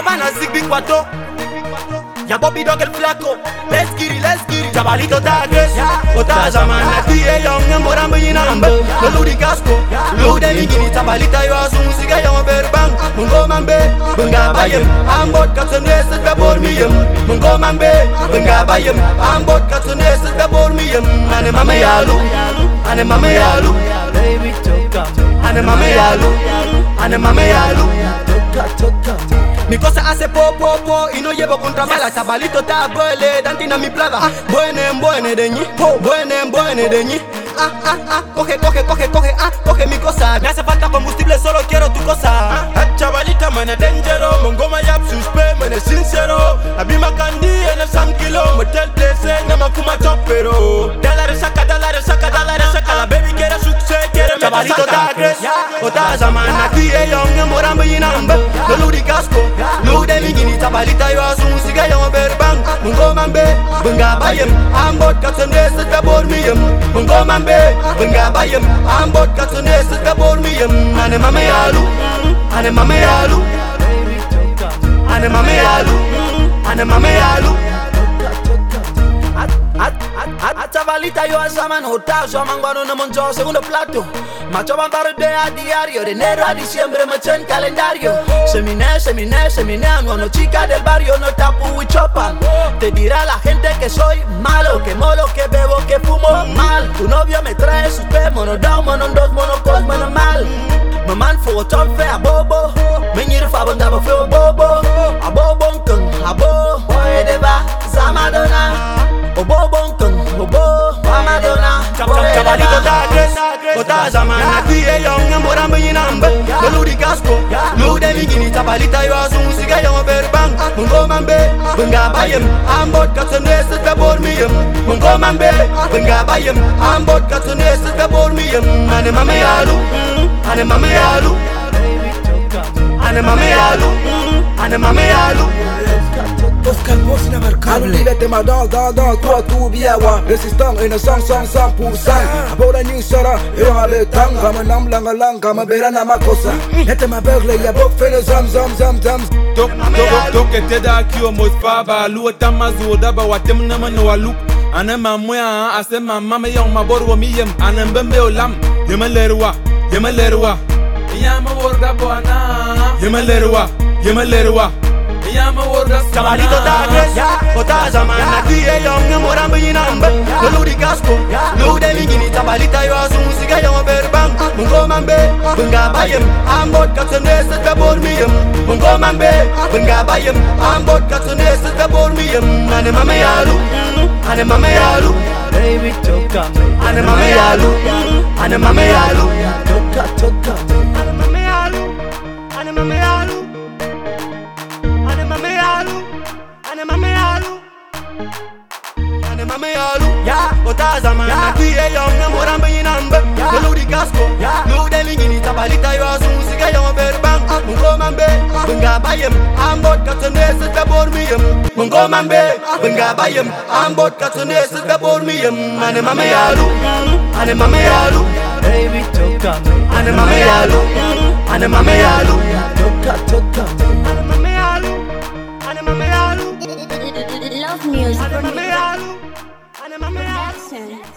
Omana Zigby Quato Ya Bobby Dogg el flaco Let's get it, let's get it Chavalito ta agres Ota zamana Tiye young Ngamora mbina amba Noludi casco Lude mingini Chavalita yo asu musika yo berbang Mungo mambe Bunga bayem Ambot katsune Sita bor miyem Mungo mambe Bunga bayem Ambot katsune Sita bor miyem Ane mama yalu Ane mama yalu Baby, toka, Ane mama yalu Ane mama yalu. Mi cosa hace po po po y no llevo contra mala Chavalito ta duele, dantina mi plaga. Buene, buene de ñi, buene, buene de ñi Ah, ah, ah, coge, coge, coge, coge, ah, coge mi cosa. Me hace falta combustible, solo quiero tu cosa Chavalita yo asu musika yo berbang Mungo mambe, bunga bayem Ambot katsune sita bor miyem Mungo mambe, bunga bayem Ambot katsune sita bor miyem Ane mame yalu, mm, ane mame yalu Ane mame yalu, mm, ane mame yalu A chavalita yo esa manota Yo mangano no moncho segundo plato. Macho bandar de a diario. De enero a diciembre me echo en calendario. Seminé, seminé, seminé No chica del barrio. No tapu y chopan Te dirá la gente que soy malo Que molo, que bebo, que fumo mal. Tu novio me trae sus pe Mono down, mono dos, mono cos, mono mal. Maman fuego ton fe a bobo. Me agres, ota zamana Tiye young, morambe yinamba Ludi casco, lude mingini Chavalita yo asu musika yo berbang Mungo mambe, bunga bayem Ambot Ambot Ane ane Ane ane Oscar Boss inamarkable Livet ma dans dans dans toi tout bien wa Résistant innocent cent cent pour cent Aboda new sara Yo ale tang Kama nam langa lang Kama bera na makosa Hete ma bergle ya bok fene zam zam zam zam Tok tok tok ete da kio mos faba Lu tama zu daba watem na mano walu Ana mamwa ase mama me yong mabor wo miyem ana mbembe olam yema lerwa yema lerwa yama worda bona yema lerwa yema lerwa yama worda Chavalito ta agres, ota zamana Tiye young, morambe yinamba Ludi casco, lude mingini Chavalita yo asu musika yo berbang Mungo mambe, bunga bayem Ambot katsune sita bor miyem Mungo mambe, bunga bayem Ambot katsune sita bor miyem Ane mame yalu, ane mame yalu. Baby, toka, Ane mame yalu, ane mame yalu. Toka, toka Ane mame yalu, ane mame yalu ya Ota zamana Tiye young, morambe yinamba Ludi casco, lude mingini Chavalita yo asu musika yo berbang ah. Mungo mambe, uh-huh. bunga bayem Ambot katsune sita bor miyem um. Mungo mambe, uh-huh. bunga bayem Ambot katsune sita bor miyem um. Ane mame yalu, ane mame yalu. Baby, toka, Ane mame yalu, ane mame yalu. Toka, toka Ane mame yalu, ane mame yalu. Love music. Ane mame yalu, production.